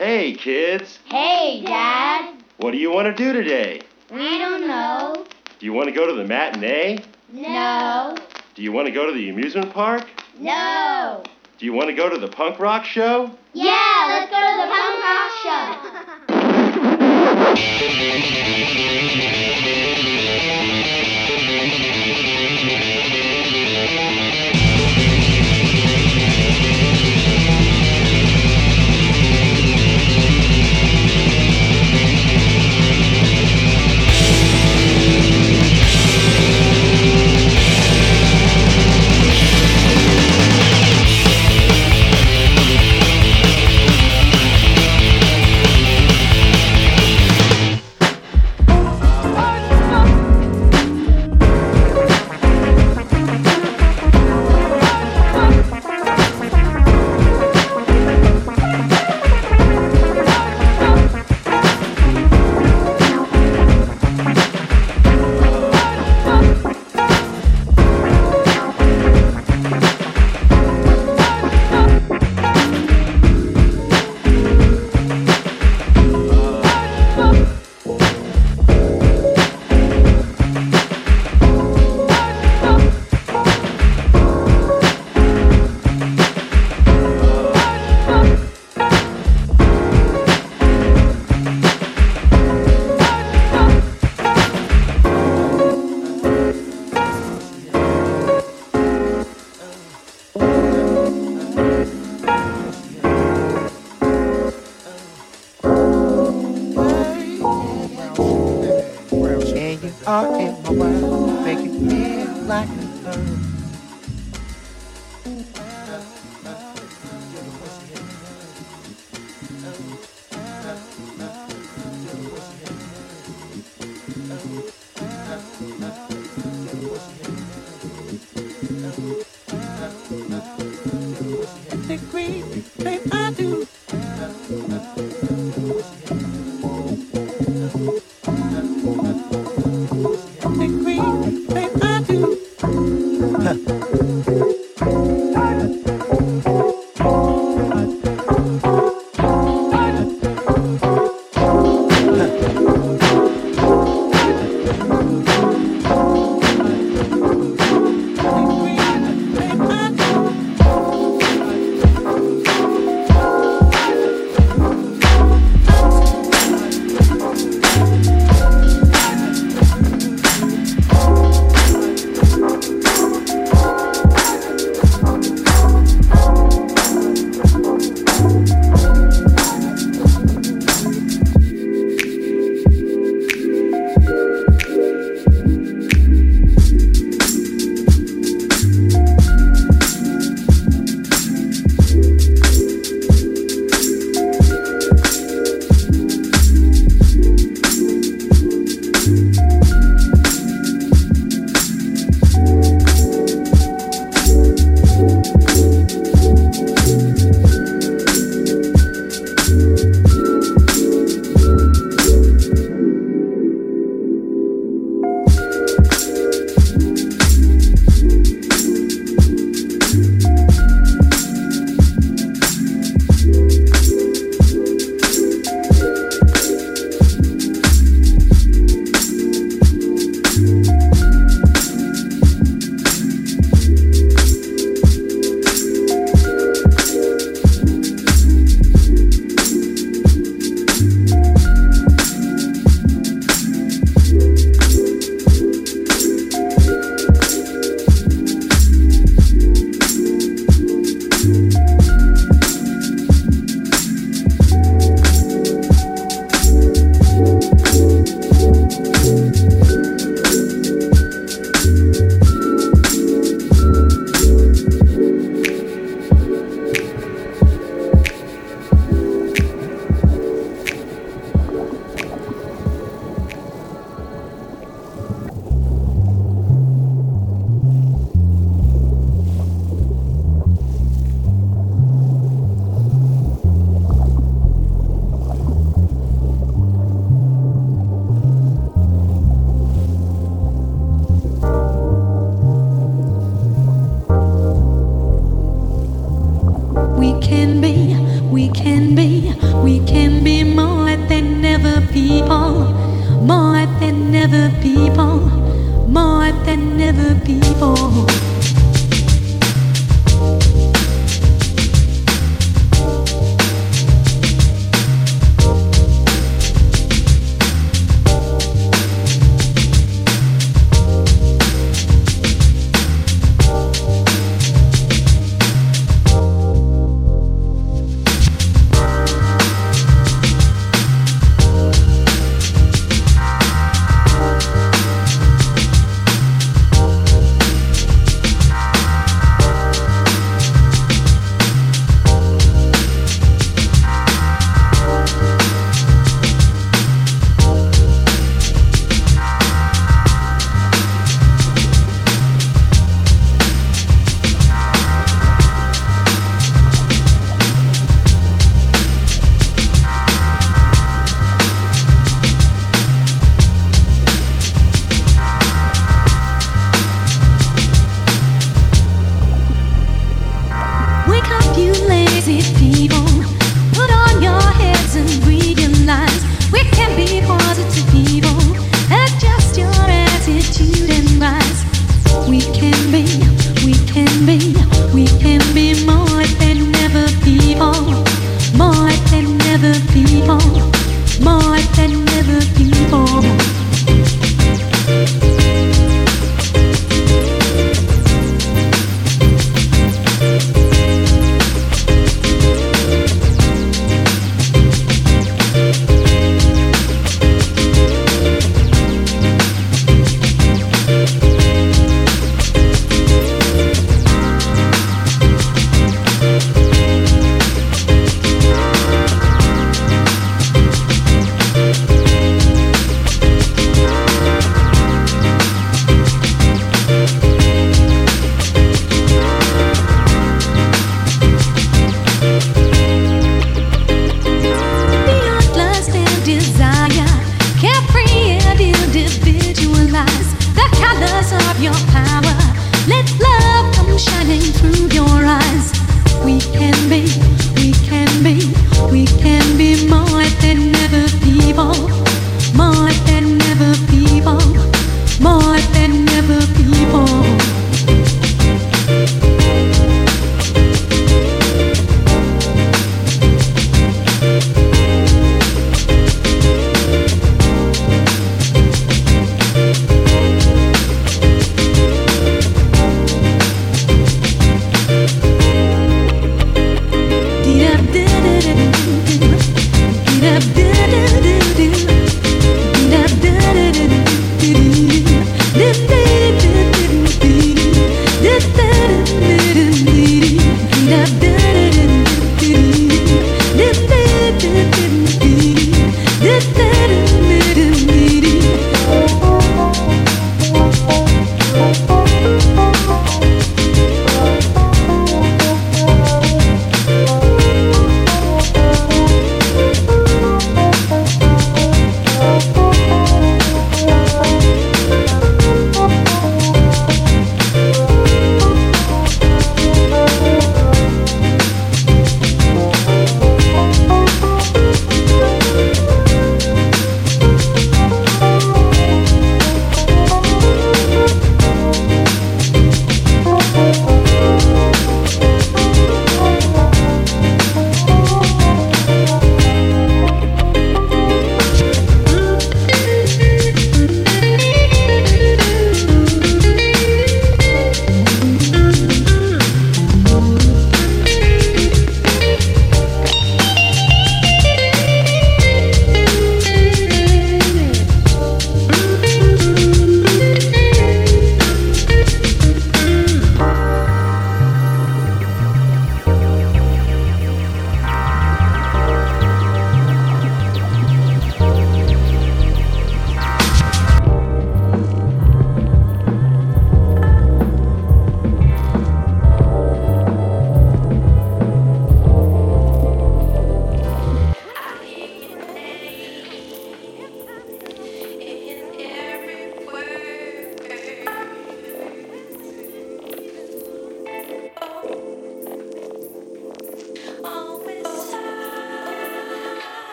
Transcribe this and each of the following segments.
Hey, kids. Hey, Dad. What do you want to do today? We don't know. Do you want to go to the matinee? No. Do you want to go to the amusement park? No. Do you want to go to the punk rock show? Yeah, let's go to the punk rock show. Are in my world, make you feel like a bird.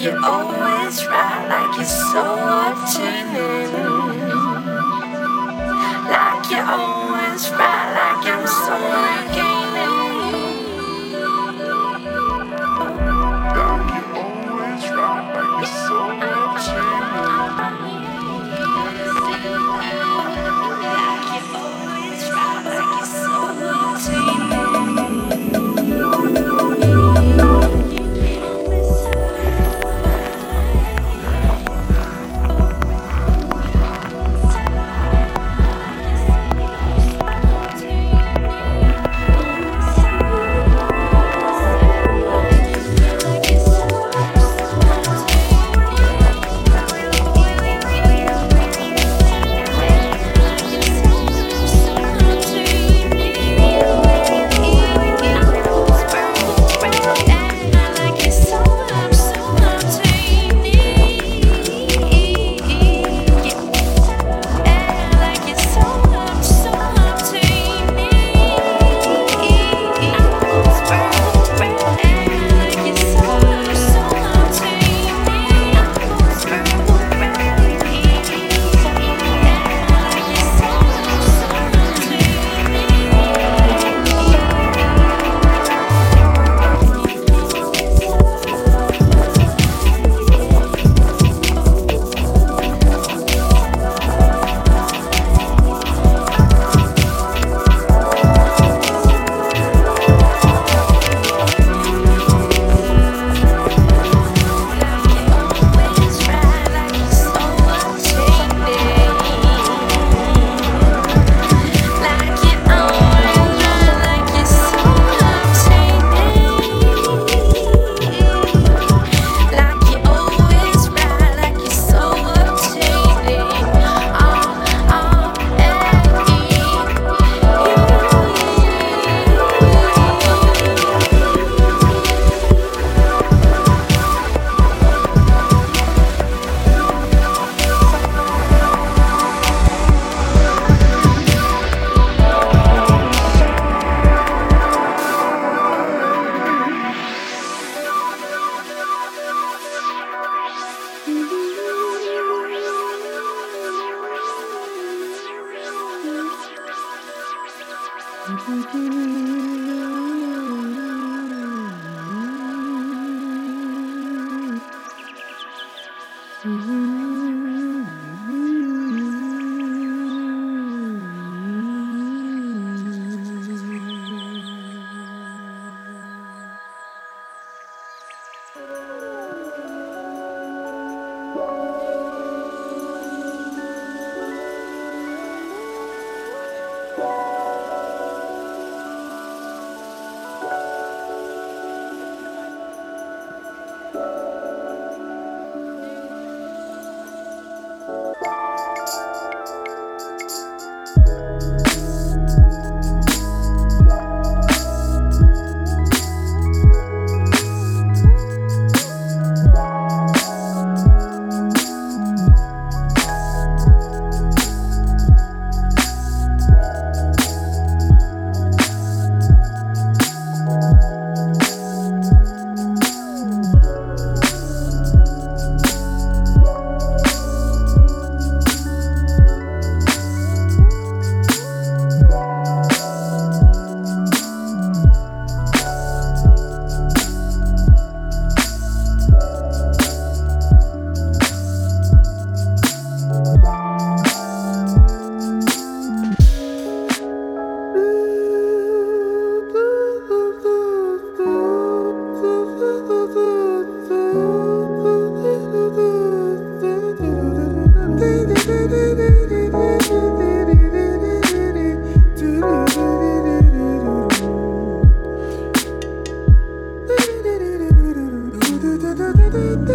you're always right, like you're so up to me. Mm-hmm. do do